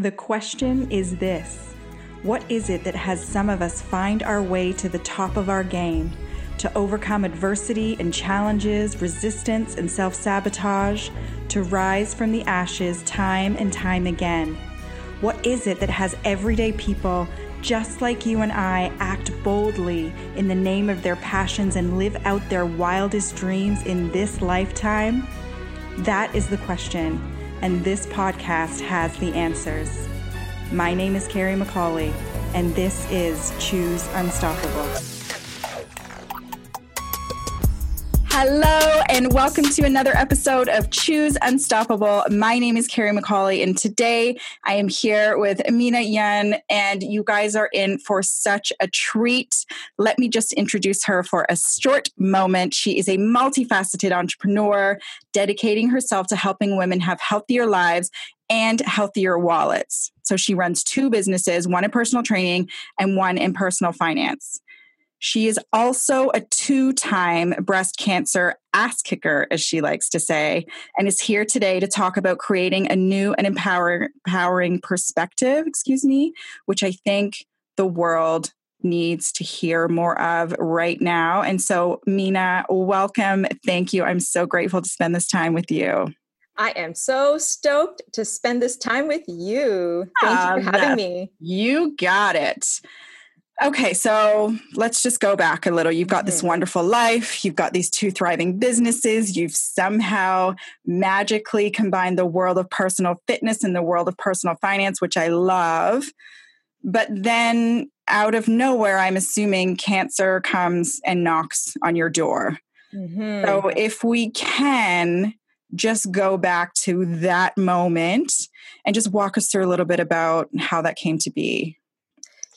The question is this What is it that has some of us find our way to the top of our game, to overcome adversity and challenges, resistance and self sabotage, to rise from the ashes time and time again? What is it that has everyday people just like you and I act boldly in the name of their passions and live out their wildest dreams in this lifetime? That is the question, and this podcast has the answers. My name is Carrie McCauley, and this is Choose Unstoppable. Hello, and welcome to another episode of Choose Unstoppable. My name is Carrie McCauley, and today I am here with Amina Yun, and you guys are in for such a treat. Let me just introduce her for a short moment. She is a multifaceted entrepreneur dedicating herself to helping women have healthier lives and healthier wallets. So she runs two businesses, one in personal training and one in personal finance. She is also a two time breast cancer ass kicker, as she likes to say, and is here today to talk about creating a new and empowering, empowering perspective, excuse me, which I think the world needs to hear more of right now. And so, Mina, welcome. Thank you. I'm so grateful to spend this time with you. I am so stoked to spend this time with you. Thank you for um, having me. You got it. Okay, so let's just go back a little. You've got this mm-hmm. wonderful life, you've got these two thriving businesses, you've somehow magically combined the world of personal fitness and the world of personal finance, which I love. But then out of nowhere, I'm assuming cancer comes and knocks on your door. Mm-hmm. So if we can just go back to that moment and just walk us through a little bit about how that came to be.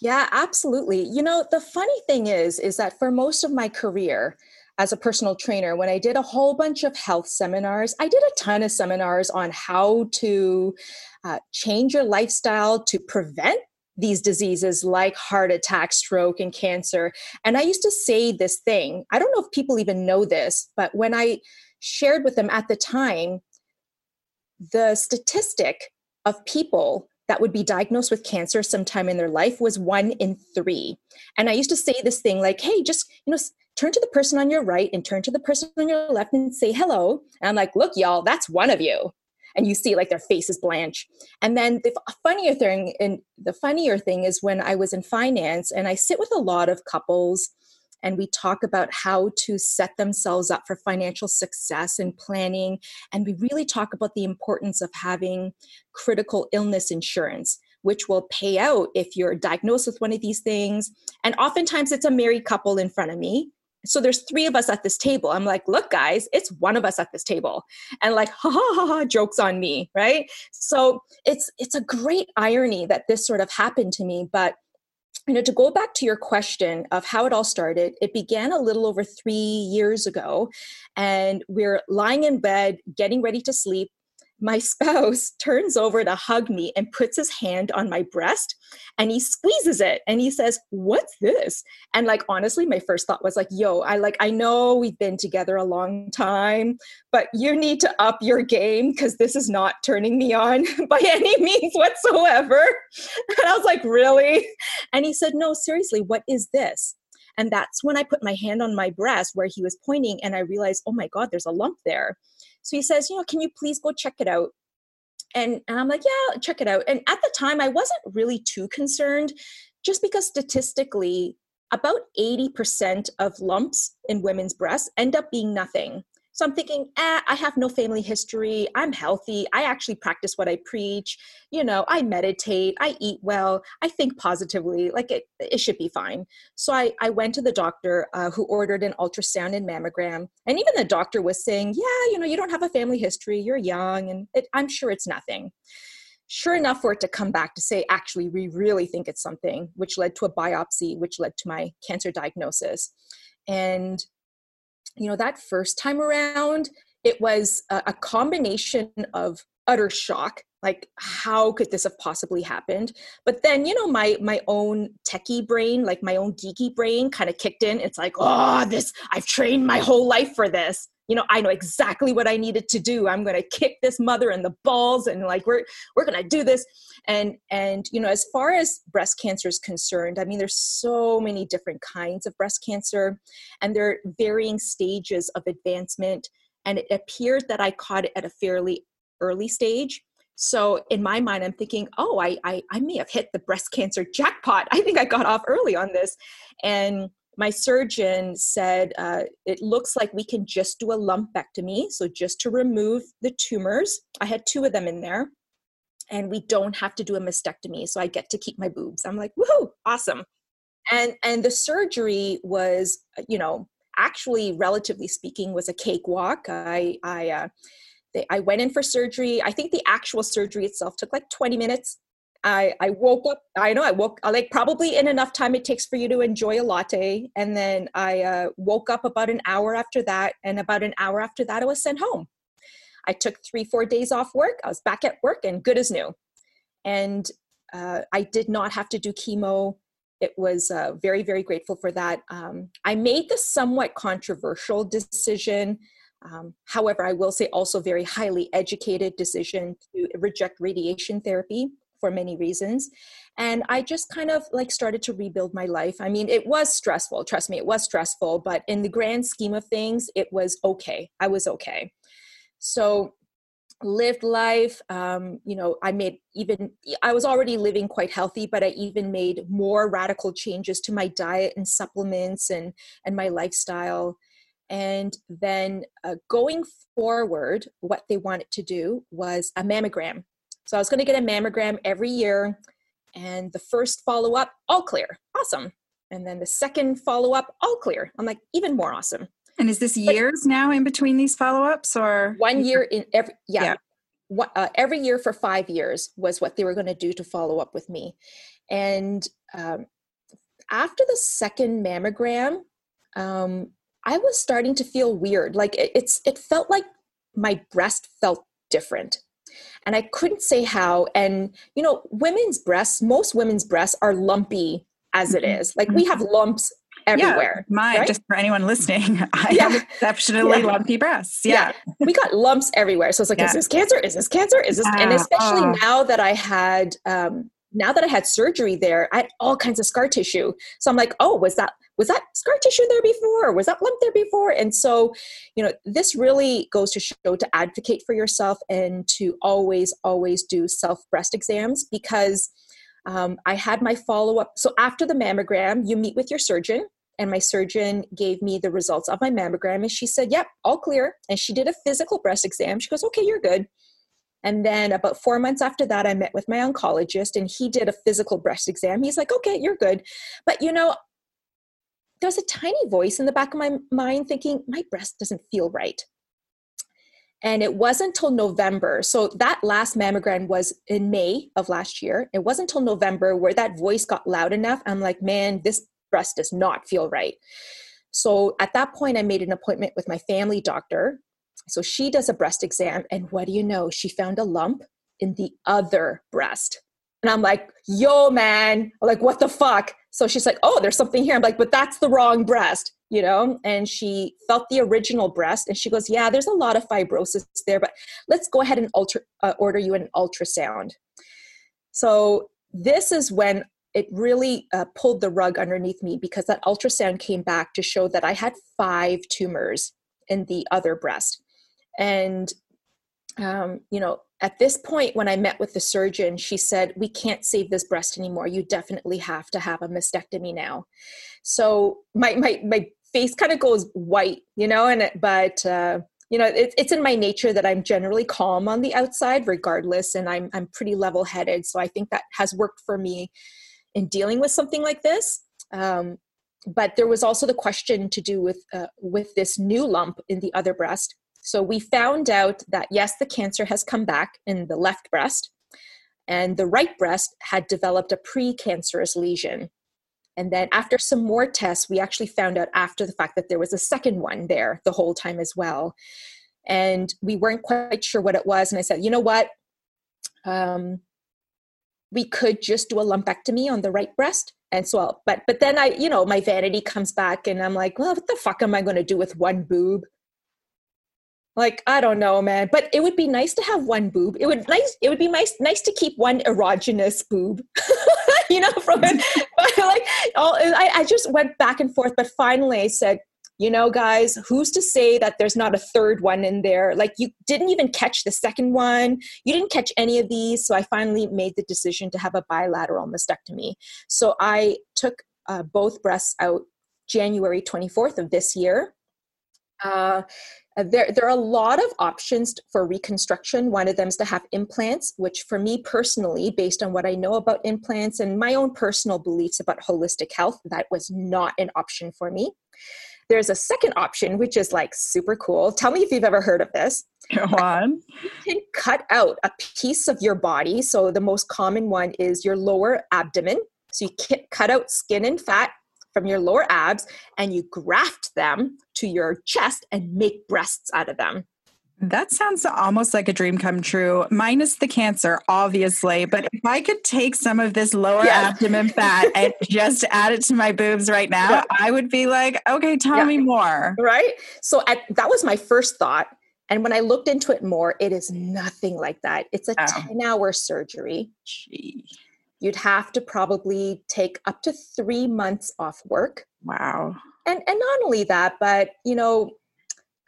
Yeah, absolutely. You know, the funny thing is is that for most of my career as a personal trainer, when I did a whole bunch of health seminars, I did a ton of seminars on how to uh, change your lifestyle to prevent these diseases like heart attack, stroke, and cancer. And I used to say this thing. I don't know if people even know this, but when I shared with them at the time, the statistic of people that would be diagnosed with cancer sometime in their life was one in three. And I used to say this thing like, hey, just, you know, turn to the person on your right and turn to the person on your left and say hello. And I'm like, look, y'all, that's one of you. And you see like their faces blanch. And then the funnier thing, and the funnier thing is when I was in finance and I sit with a lot of couples and we talk about how to set themselves up for financial success and planning. And we really talk about the importance of having critical illness insurance which will pay out if you're diagnosed with one of these things. And oftentimes it's a married couple in front of me. So there's three of us at this table. I'm like, look, guys, it's one of us at this table. And like, ha ha ha ha, jokes on me, right? So it's it's a great irony that this sort of happened to me. But you know, to go back to your question of how it all started, it began a little over three years ago. And we're lying in bed, getting ready to sleep my spouse turns over to hug me and puts his hand on my breast and he squeezes it and he says what's this? And like honestly my first thought was like yo i like i know we've been together a long time but you need to up your game because this is not turning me on by any means whatsoever. And i was like really? And he said no seriously what is this and that's when I put my hand on my breast where he was pointing and I realized, oh my God, there's a lump there. So he says, you know, can you please go check it out? And, and I'm like, yeah, check it out. And at the time, I wasn't really too concerned just because statistically, about 80% of lumps in women's breasts end up being nothing. So I'm thinking, eh, I have no family history. I'm healthy. I actually practice what I preach. You know, I meditate. I eat well. I think positively. Like it, it should be fine. So I, I went to the doctor uh, who ordered an ultrasound and mammogram. And even the doctor was saying, yeah, you know, you don't have a family history. You're young. And it, I'm sure it's nothing sure enough for it to come back to say actually we really think it's something which led to a biopsy which led to my cancer diagnosis and you know that first time around it was a, a combination of utter shock like how could this have possibly happened? But then you know my my own techie brain like my own geeky brain kind of kicked in. It's like oh this i've trained my whole life for this you know i know exactly what i needed to do. I'm going to kick this mother in the balls and like we're we're going to do this. And and you know as far as breast cancer is concerned i mean there's so many different kinds of breast cancer and there are varying stages of advancement. And it appeared that i caught it at a fairly early stage. So in my mind i'm thinking oh I, I i may have hit the breast cancer jackpot. I think i got off early on this. And my surgeon said uh, it looks like we can just do a lumpectomy so just to remove the tumors. I had two of them in there and we don't have to do a mastectomy so i get to keep my boobs. I'm like woohoo awesome. And and the surgery was you know actually relatively speaking was a cakewalk. I i uh, they, i went in for surgery. I think the actual surgery itself took like 20 minutes I, I woke up i know i woke like probably in enough time it takes for you to enjoy a latte and then i uh, woke up about an hour after that and about an hour after that i was sent home. I took three four days off work i was back at work and good as new. And uh, i did not have to do chemo. It was uh, very very grateful for that. Um, i made the somewhat controversial decision um, however i will say also very highly educated decision to reject radiation therapy for many reasons. And i just kind of like started to rebuild my life. I mean it was stressful trust me it was stressful but in the grand scheme of things it was okay. I was okay. So lived life um, you know i made even i was already living quite healthy but i even made more radical changes to my diet and supplements and and my lifestyle. And then uh, going forward what they wanted to do was a mammogram so I was going to get a mammogram every year. And the first follow up, all clear. Awesome. And then the second follow up, all clear. I'm like, even more awesome. And is this years but, now in between these follow ups or? One year in every, yeah. yeah. What, uh, every year for five years was what they were going to do to follow up with me. And um, after the second mammogram, um, I was starting to feel weird. Like it, it's, it felt like my breast felt different and I couldn't say how. And, you know, women's breasts, most women's breasts are lumpy as it mm-hmm. Like we have mm-hmm. lumps everywhere. Yeah, mine, right? just for anyone listening, I yeah. have exceptionally yeah. lumpy breasts. Yeah. yeah. We got lumps everywhere. So it's like, is this cancer? Is this cancer? Is this, and especially oh. now that I had, um, now that I had surgery there, I had all kinds of scar tissue. So I'm like, oh, was that was that scar tissue there before? Was that lump there before? And so, you know, this really goes to show to advocate for yourself and to always, always do self breast exams because um, I had my follow up. So after the mammogram, you meet with your surgeon. And my surgeon gave me the results of my mammogram, and she said, Yep, all clear. And she did a physical breast exam. She goes, Okay, you're good. And then about four months after that, I met with my oncologist and he did a physical breast exam. He's like, okay, you're good. But you know, there's a tiny voice in the back of my mind thinking, my breast doesn't feel right. And it wasn't until November. So that last mammogram was in May of last year. It wasn't until November where that voice got loud enough. I'm like, man, this breast does not feel right. So at that point, I made an appointment with my family doctor. So she does a breast exam. And what do you know? She found a lump in the other breast. And I'm like, yo, man, like, what the fuck? So she's like, oh, there's something here. I'm like, but that's the wrong breast, you know? And she felt the original breast and she goes, yeah, there's a lot of fibrosis there, but let's go ahead and alter, uh, order you an ultrasound. So this is when it really uh, pulled the rug underneath me because that ultrasound came back to show that I had five tumors in the other breast. And, um, you know, at this point, when I met with the surgeon, she said, We can't save this breast anymore. You definitely have to have a mastectomy now. So my, my, my face kind of goes white, you know, and but, uh, you know, it, it's in my nature that I'm generally calm on the outside, regardless, and I'm, I'm pretty level headed. So I think that has worked for me in dealing with something like this. Um, but there was also the question to do with uh, with this new lump in the other breast so we found out that yes, the cancer has come back in the left breast, and the right breast had developed a precancerous lesion. And then after some more tests, we actually found out after the fact that there was a second one there the whole time as well. And we weren't quite sure what it was. And I said, you know what? Um, we could just do a lumpectomy on the right breast and so but but then i you know my vanity comes back and i'm like well what the fuck am i going to do with one boob like i don't know man but it would be nice to have one boob. It would nice it would be nice nice to keep one erogenous boob you know from it. But like all, I, I just went back and forth but finally i said you know guys who's to say that there's not a third one in there? Like you didn't even catch the second one. You didn't catch any of these so i finally made the decision to have a bilateral mastectomy. So i took uh, both breasts out january 24th of this year. Uh, uh, there, there are a lot of options for reconstruction. One of them is to have implants, which for me personally, based on what I know about implants and my own personal beliefs about holistic health, that was not an option for me. There's a second option, which is like super cool. Tell me if you've ever heard of this. Go on. You can cut out a piece of your body. So the most common one is your lower abdomen. So you cut out skin and fat from your lower abs and you graft them to your chest and make breasts out of them. That sounds almost like a dream come true, minus the cancer, obviously. But if I could take some of this lower yeah. abdomen fat and just add it to my boobs right now, yeah. I would be like, okay, tell yeah. me more. Right. So at, that was my first thought. And when I looked into it more, it is nothing like that. It's a oh. 10 hour surgery. Gee you'd have to probably take up to three months off work. Wow. And and not only that, but you know,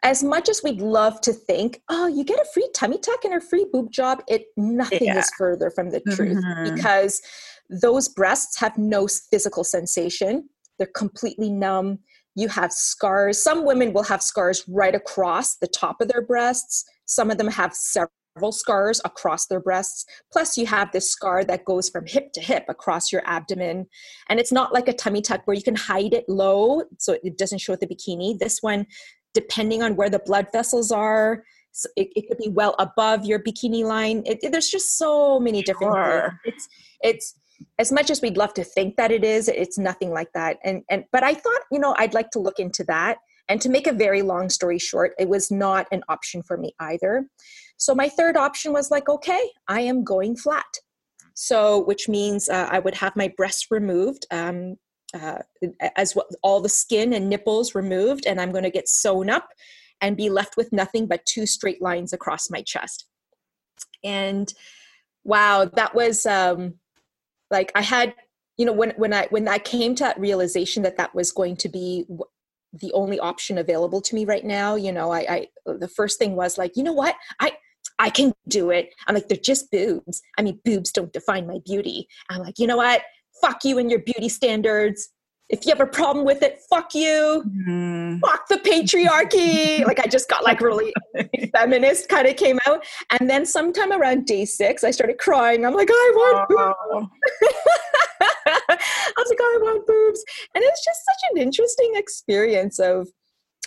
as much as we'd love to think, oh, you get a free tummy tuck and a free boob job, it nothing yeah. is further from the truth mm-hmm. because those breasts have no physical sensation. They're completely numb. You have scars. Some women will have scars right across the top of their breasts. Some of them have several scars across their breasts. Plus, you have this scar that goes from hip to hip across your abdomen. And it's not like a tummy tuck where you can hide it low so it doesn't show the bikini. This one, depending on where the blood vessels are, so it, it could be well above your bikini line. It, it, there's just so many different sure. things. It's, it's, as much as we'd love to think that it is, it's nothing like that. And, and, but I thought, you know, I'd like to look into that. And to make a very long story short, it was not an option for me either. So my third option was like, okay, I am going flat. So, which means uh, I would have my breasts removed, um, uh, as well, all the skin and nipples removed, and I'm going to get sewn up and be left with nothing but two straight lines across my chest. And wow, that was um, like I had, you know, when when I when I came to that realization that that was going to be the only option available to me right now, you know, I, I the first thing was like, you know what, I I can do it. I'm like, they're just boobs. I mean, boobs don't define my beauty. I'm like, you know what? Fuck you and your beauty standards. If you have a problem with it, fuck you. Mm. Fuck the patriarchy. like I just got like really feminist kind of came out. And then sometime around day six, I started crying. I'm like, I want boobs. I was like, I want boobs. And it's just such an interesting experience of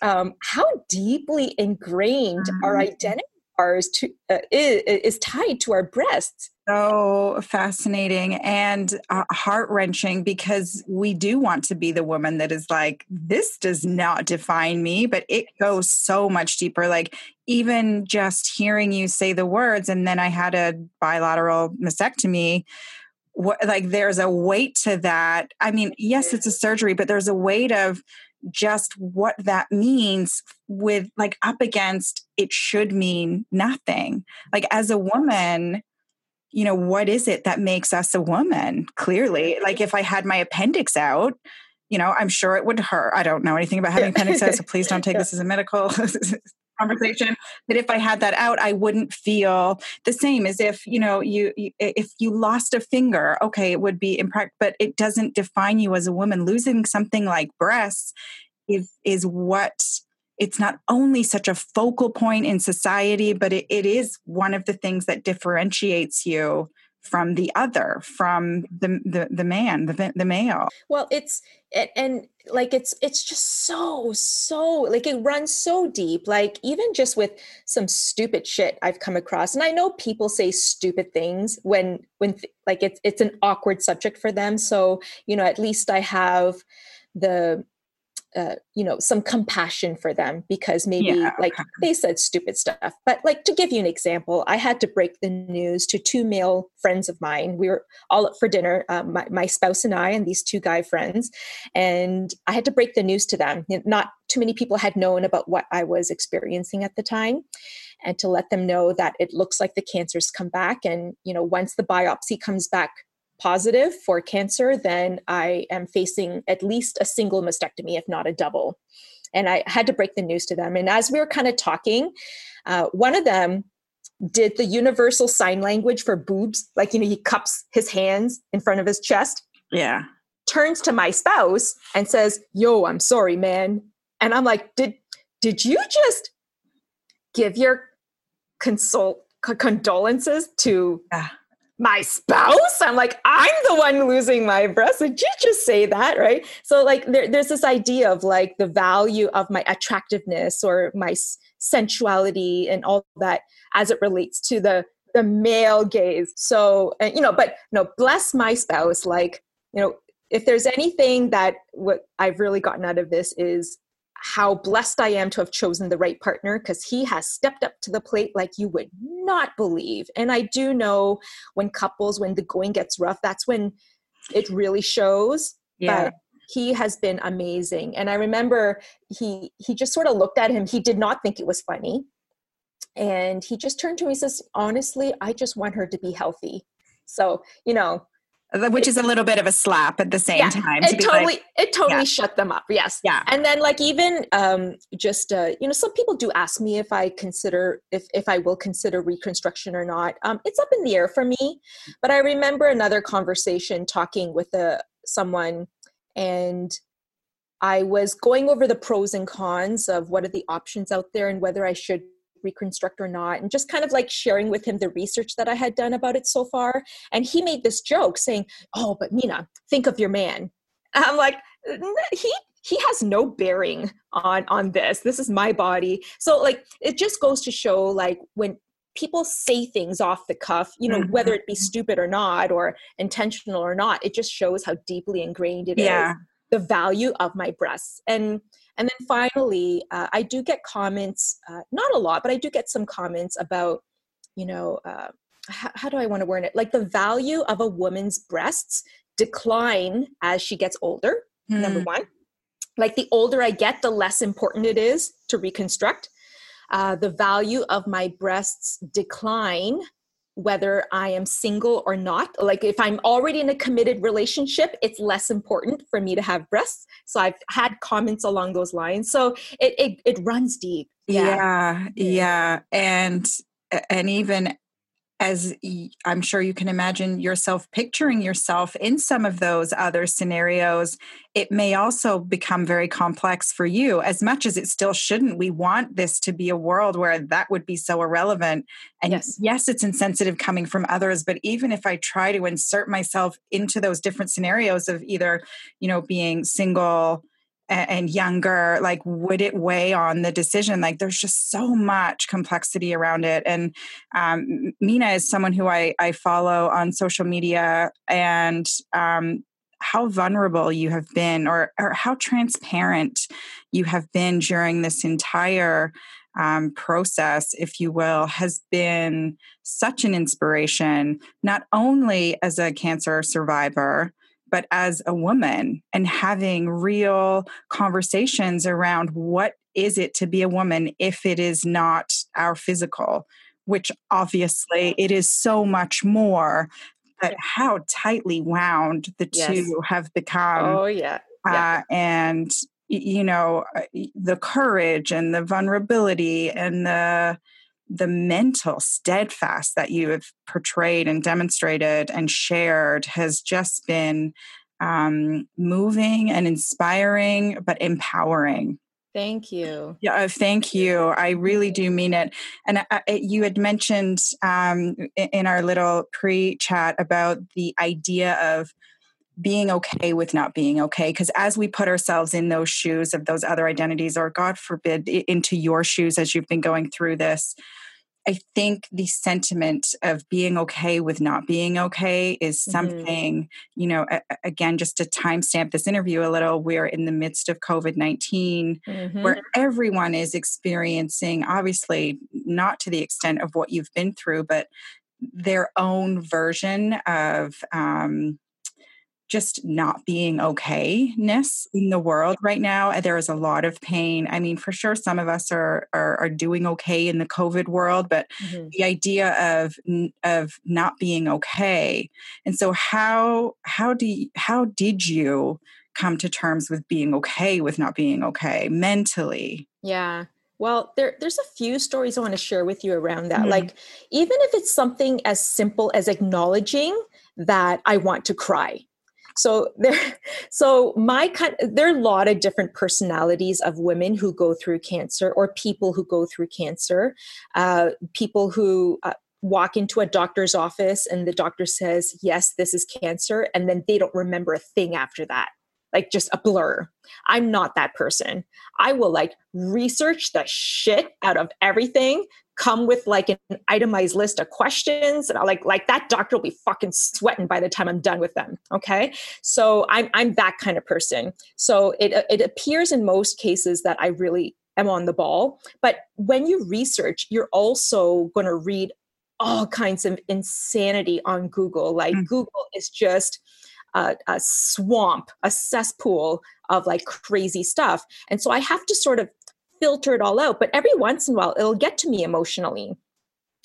um, how deeply ingrained mm. our identity ours to, uh, is, is tied to our breasts so fascinating and uh, heart wrenching because we do want to be the woman that is like, this does not define me, but it goes so much deeper. Like, even just hearing you say the words, and then I had a bilateral mastectomy. What, like, there's a weight to that. I mean, yes, it's a surgery, but there's a weight of just what that means with like up against it should mean nothing. Like as a woman, you know, what is it that makes us a woman? Clearly, like if I had my appendix out, you know, I'm sure it would hurt. I don't know anything about having appendix out, so please don't take this as a medical conversation but if i had that out i wouldn't feel the same as if you know you, you if you lost a finger okay it would be impractical but it doesn't define you as a woman. Losing something like breasts is is what it's not only such a focal point in society but it, it is one of the things that differentiates you from the other from the the, the man the, the male. Well it's and, and like it's it's just so so like it runs so deep. Like even just with some stupid shit i've come across and i know people say stupid things when when like it's it's an awkward subject for them. So you know at least i have the uh, you know some compassion for them because maybe yeah, like they said stupid stuff. But like to give you an example i had to break the news to two male friends of mine. We were all up for dinner uh, my, my spouse and i and these two guy friends and i had to break the news to them. Not too many people had known about what i was experiencing at the time and to let them know that it looks like the cancer's come back and you know once the biopsy comes back positive for cancer, then I am facing at least a single mastectomy, if not a double. And I had to break the news to them. And as we were kind of talking, uh, one of them did the universal sign language for boobs. Like, you know, he cups his hands in front of his chest. Yeah. Turns to my spouse and says, Yo, I'm sorry, man. And I'm like, Did did you just give your consult condolences to yeah my spouse? I'm like i'm the one losing my breast did you just say that right? So like there, there's this idea of like the value of my attractiveness or my sensuality and all that as it relates to the the male gaze. So you know but know bless my spouse. Like you know if there's anything that what i've really gotten out of this is how blessed I am to have chosen the right partner because he has stepped up to the plate like you would not believe. And I do know when couples, when the going gets rough, that's when it really shows. Yeah. But he has been amazing. And I remember he he just sort of looked at him. He did not think it was funny. And he just turned to me and says, honestly, I just want her to be healthy. So, you know, which is a little bit of a slap at the same yeah, time. To it totally, like, it totally yeah. shut them up. Yes. Yeah. And then like even um, just uh, you know, some people do ask me if I consider if if I will consider reconstruction or not. Um, it's up in the air for me. But I remember another conversation talking with a uh, someone, and I was going over the pros and cons of what are the options out there and whether I should reconstruct or not and just kind of like sharing with him the research that i had done about it so far. And he made this joke saying oh but mina think of your man. I'm like he he has no bearing on on this. This is my body. So like it just goes to show like when people say things off the cuff you know mm-hmm. whether it be stupid or not or intentional or not it just shows how deeply ingrained it yeah. is the value of my breasts. And and then finally, uh, I do get comments, uh, not a lot, but I do get some comments about, you know, uh, how, how do I want to word it? Like the value of a woman's breasts decline as she gets older, mm. number one. Like the older I get, the less important it is to reconstruct. Uh, the value of my breasts decline whether I am single or not. Like if I'm already in a committed relationship, it's less important for me to have breasts. So I've had comments along those lines. So it it, it runs deep. Yeah. yeah, yeah, and and even as I'm sure you can imagine yourself picturing yourself in some of those other scenarios, it may also become very complex for you, as much as it still shouldn't. We want this to be a world where that would be so irrelevant. And yes, yes it's insensitive coming from others, but even if I try to insert myself into those different scenarios of either, you know, being single, and younger like would it weigh on the decision? Like there's just so much complexity around it. And um, mina is someone who I, I follow on social media and um, how vulnerable you have been or, or how transparent you have been during this entire um, process, if you will, has been such an inspiration, not only as a cancer survivor, but as a woman and having real conversations around what is it to be a woman if it is not our physical, which obviously it is so much more, but how tightly wound the yes. two have become. Oh, yeah. yeah. Uh, and, you know, uh, the courage and the vulnerability and the, the mental steadfast that you have portrayed and demonstrated and shared has just been um, moving and inspiring, but empowering. Thank you. Yeah, uh, thank you. I really do mean it. And uh, you had mentioned um, in our little pre chat about the idea of being okay with not being okay. Because as we put ourselves in those shoes of those other identities, or God forbid, into your shoes as you've been going through this, I think the sentiment of being okay with not being okay is mm-hmm. something, mm-hmm. you know, a, again, just to timestamp this interview a little, we're in the midst of COVID 19, mm-hmm. where everyone is experiencing, obviously, not to the extent of what you've been through, but their own version of um, just not being okayness in the world right now. There is a lot of pain. I mean, for sure, some of us are are, are doing okay in the COVID world, but mm-hmm. the idea of of not being okay. And so, how how do you, how did you come to terms with being okay with not being okay mentally? Yeah. Well, there, there's a few stories I want to share with you around that. Mm-hmm. Like, even if it's something as simple as acknowledging that I want to cry, so there so my kind there are a lot of different personalities of women who go through cancer or people who go through cancer. Uh, people who uh, walk into a doctor's office and the doctor says yes this is cancer and then they don't remember a thing after that like just a blur. I'm not that person. I will like research the shit out of everything, come with like an itemized list of questions, and I like like that doctor will be fucking sweating by the time I'm done with them. Okay, so I'm I'm that kind of person. So it it appears in most cases that I really am on the ball. But when you research, you're also going to read all kinds of insanity on Google. Like mm. Google is just a, a swamp, a cesspool of like crazy stuff. And so I have to sort of filter it all out. But every once in a while, it'll get to me emotionally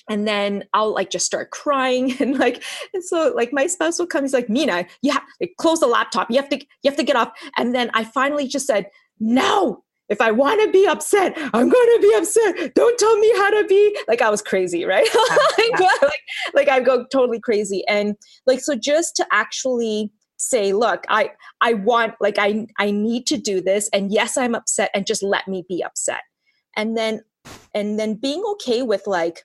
and then I'll like just start crying and like and so like my spouse will come he's like Mina yeah like, close the laptop you have to you have to get off and then I finally just said no if I want to be upset I'm going to be upset. Don't tell me how to be. Like I was crazy right? Like, like like I go totally crazy. And like so just to actually say look i i want like i i need to do this and yes i'm upset and just let me be upset. And then and then being okay with like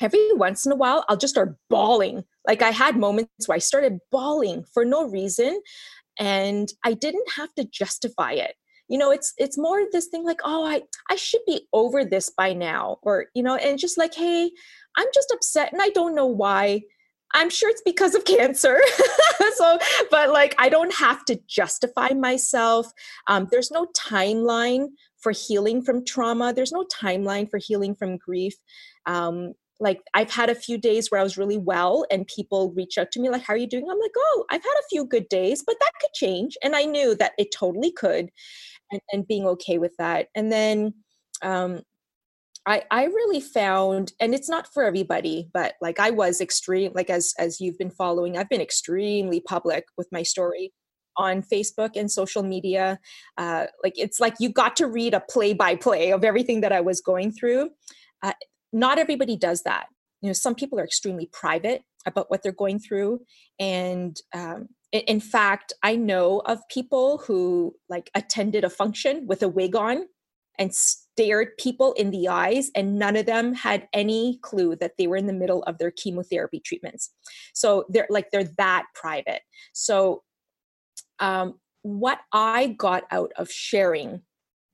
every once in a while i'll just start bawling. Like i had moments where i started bawling for no reason and i didn't have to justify it you know it's it's more this thing like oh i i should be over this by now or you know and just like hey i'm just upset and i don't know why I'm sure it's because of cancer. so, but like, I don't have to justify myself. Um, there's no timeline for healing from trauma, there's no timeline for healing from grief. Um, like I've had a few days where I was really well and people reach out to me like how are you doing? I'm like, "Oh, I've had a few good days, but that could change." And I knew that it totally could and, and being okay with that. And then um I, I really found and it's not for everybody but like i was extreme like as as you've been following i've been extremely public with my story on facebook and social media. Uh, like it's like you got to read a play by play of everything that i was going through. Uh, not everybody does that. You know some people are extremely private about what they're going through and um, in fact i know of people who like attended a function with a wig on and stared people in the eyes, and none of them had any clue that they were in the middle of their chemotherapy treatments. So they're like they're that private. So um, what I got out of sharing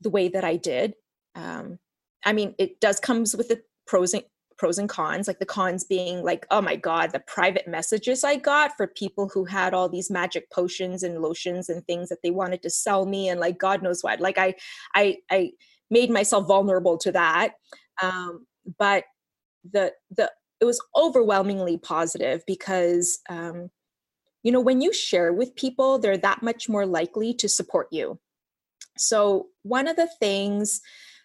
the way that I did, um, I mean, it does comes with the pros and pros and cons like the cons being like oh my god the private messages i got for people who had all these magic potions and lotions and things that they wanted to sell me and like god knows what like i i i made myself vulnerable to that. Um, but the the it was overwhelmingly positive because um, you know when you share with people, they're that much more likely to support you. So one of the things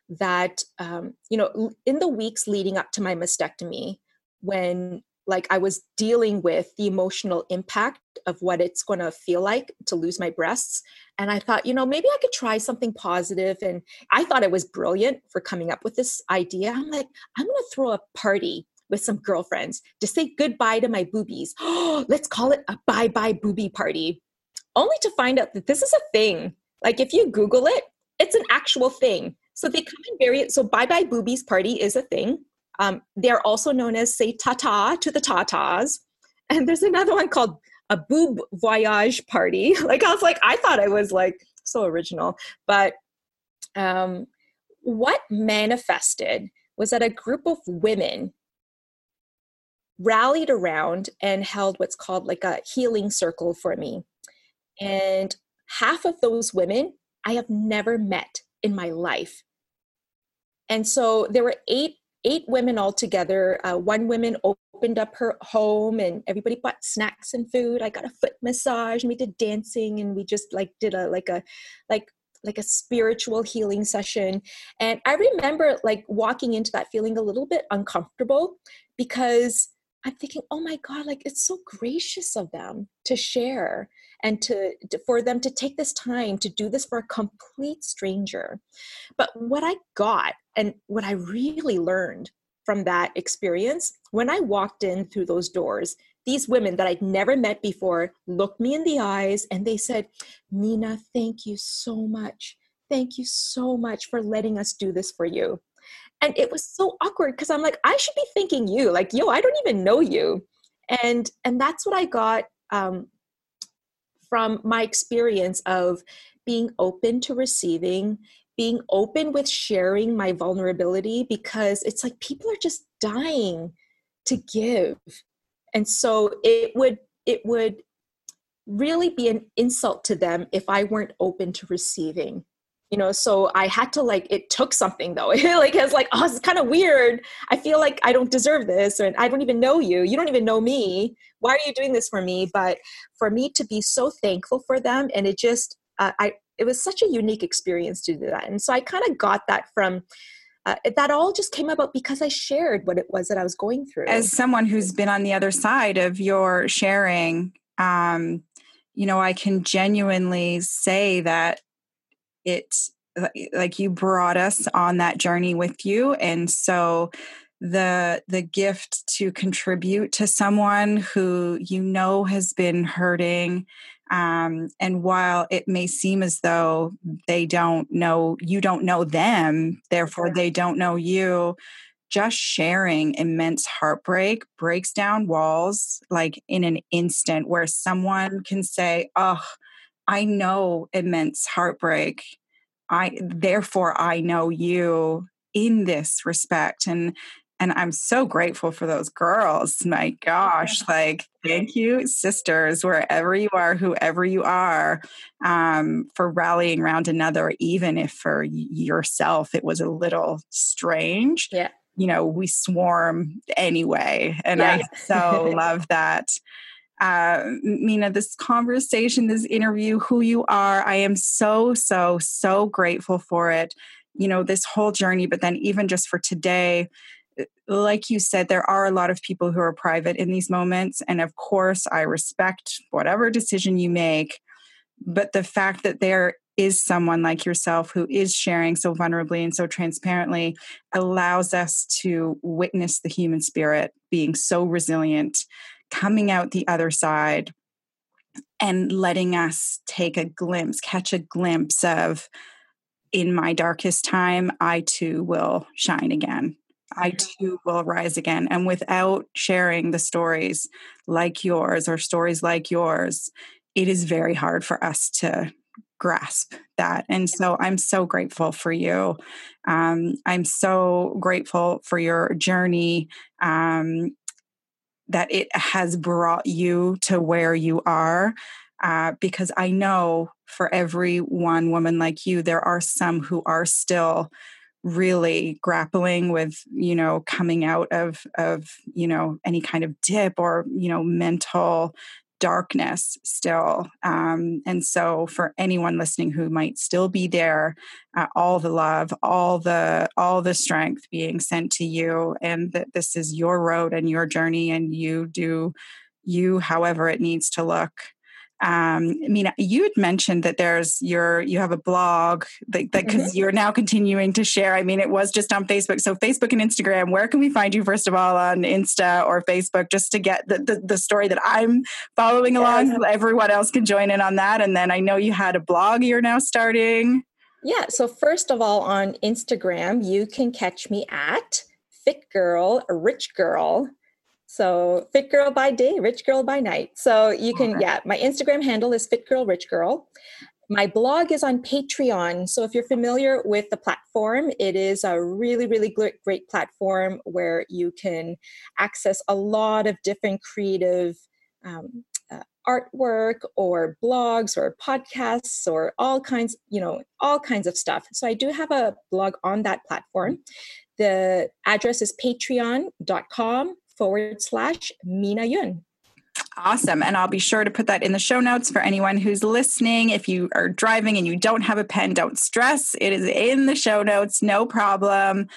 that um, you know in the weeks leading up to my mastectomy when like I was dealing with the emotional impact of what it's going to feel like to lose my breasts. And I thought, you know, maybe I could try something. And I thought it was brilliant for coming up with this idea. I'm like, I'm going to throw a party with some girlfriends to say goodbye to my boobies. Let's call it a bye bye boobie party. Only to find out that this is a thing. Like if you Google it, it's an actual thing. So they come in various. So bye bye boobies party is a thing. Um, they're also known as say tata to the tatas. And there's another one called a boob voyage party. like I was like, I thought I was like so original. But um, what manifested was that a group of women rallied around and held what's called like a healing circle for me. And half of those women I have never met in my life. And so there were eight eight women all together. Uh, one woman opened up her home and everybody bought snacks and food. I got a foot massage and we did dancing and we just like did a like a like like a spiritual healing session. And I remember like walking into that feeling a little bit uncomfortable because I'm thinking, oh my God, like it's so gracious of them to share and to, to, for them to take this time to do this for a complete stranger. But what I got and what I really learned from that experience when I walked in through those doors, these women that I'd never met before looked me in the eyes and they said, Mina, thank you so much. Thank you so much for letting us do this for you and it was so awkward because i'm like i should be thanking you. Like yo i don't even know you. And and that's what i got um, from my experience of being open to receiving being open with sharing my vulnerability because it's like people are just dying to give. And so it would it would really be an insult to them if i weren't open to receiving you know so i had to like it took something though. Like it's like oh it's kind of weird. I feel like i don't deserve this and i don't even know you. You don't even know me. Why are you doing this for me? But for me to be so thankful for them and it just uh, i it was such a unique experience to do that. And so i kind of got that from uh, that all just came about because I shared what it was that I was going through. As someone who's been on the other side of your sharing, um, you know, I can genuinely say that it like you brought us on that journey with you and so the the gift to contribute to someone who you know has been hurting um, and while it may seem as though they don't know you don't know them therefore they don't know you just sharing immense heartbreak breaks down walls like in an instant where someone can say oh I know immense heartbreak. I therefore I know you in this respect and and I'm so grateful for those girls. My gosh, like thank you sisters wherever you are, whoever you are, um, for rallying around another even if for yourself it was a little strange. Yeah. You know, we swarm anyway and yeah. I so love that uh, Mina, this conversation, this interview, who you are. I am so, so, so grateful for it. You know, this whole journey, but then even just for today, uh, like you said, there are a lot of people who are private in these moments. And of course, I respect whatever decision you make. But the fact that there is someone like yourself who is sharing so vulnerably and so transparently allows us to witness the human spirit being so resilient coming out the other side and letting us take a glimpse, catch a glimpse of, in my darkest time, I too will shine again. I too will rise again. And without sharing the stories like yours or stories like yours, it is very hard for us to grasp that. And so I'm so grateful for you. Um, I'm so grateful for your journey. Um, that it has brought you to where you are. Uh, because I know for every one woman like you, there are some who are still really grappling with you know coming out of of you know any kind of dip or you know mental darkness still. Um, and so, for anyone listening who might still be there, uh, all the love, all the all the strength being sent to you, and that this is your road and your journey, and you do you however it needs to look um, I mean, you had mentioned that there's your you have a blog that because mm-hmm. you're now continuing to share. I mean, it was just on Facebook, so Facebook and Instagram. Where can we find you first of all on Insta or Facebook, just to get the the, the story that I'm following yeah. along, so everyone else can join in on that. And then I know you had a blog you're now starting. Yeah. So first of all, on Instagram, you can catch me at Fit Girl, Rich Girl so fit girl by day, rich girl by night. So you can, yeah, my Instagram handle is fit girl, rich girl. my blog is on Patreon. So if you're familiar with the platform, it is a really, really great, great platform where you can access a lot of different creative um, uh, artwork or blogs or podcasts or all kinds, you know, all kinds of stuff. So I do have a blog on that platform. The address is patreon.com forward slash Mina Yun. Awesome. And I'll be sure to put that in the show notes for anyone who's listening. If you are driving and you don't have a pen, don't stress. It is in the show notes, no problem.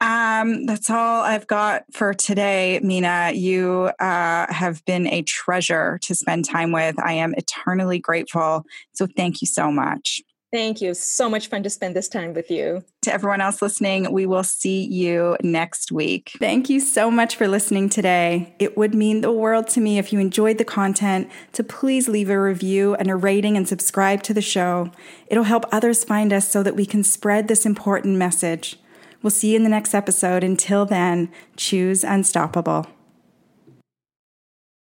Um, that's all I've got for today, Mina. You uh, have been a treasure to spend time with. I am eternally grateful. So thank you so much. Thank you. So much fun to spend this time with you. To everyone else listening, we will see you next week. Thank you so much for listening today. It would mean the world to me if you enjoyed the content to please leave a review and a rating and subscribe to the show. It'll help others find us so that we can spread this important message. We'll see you in the next episode. Until then, choose unstoppable.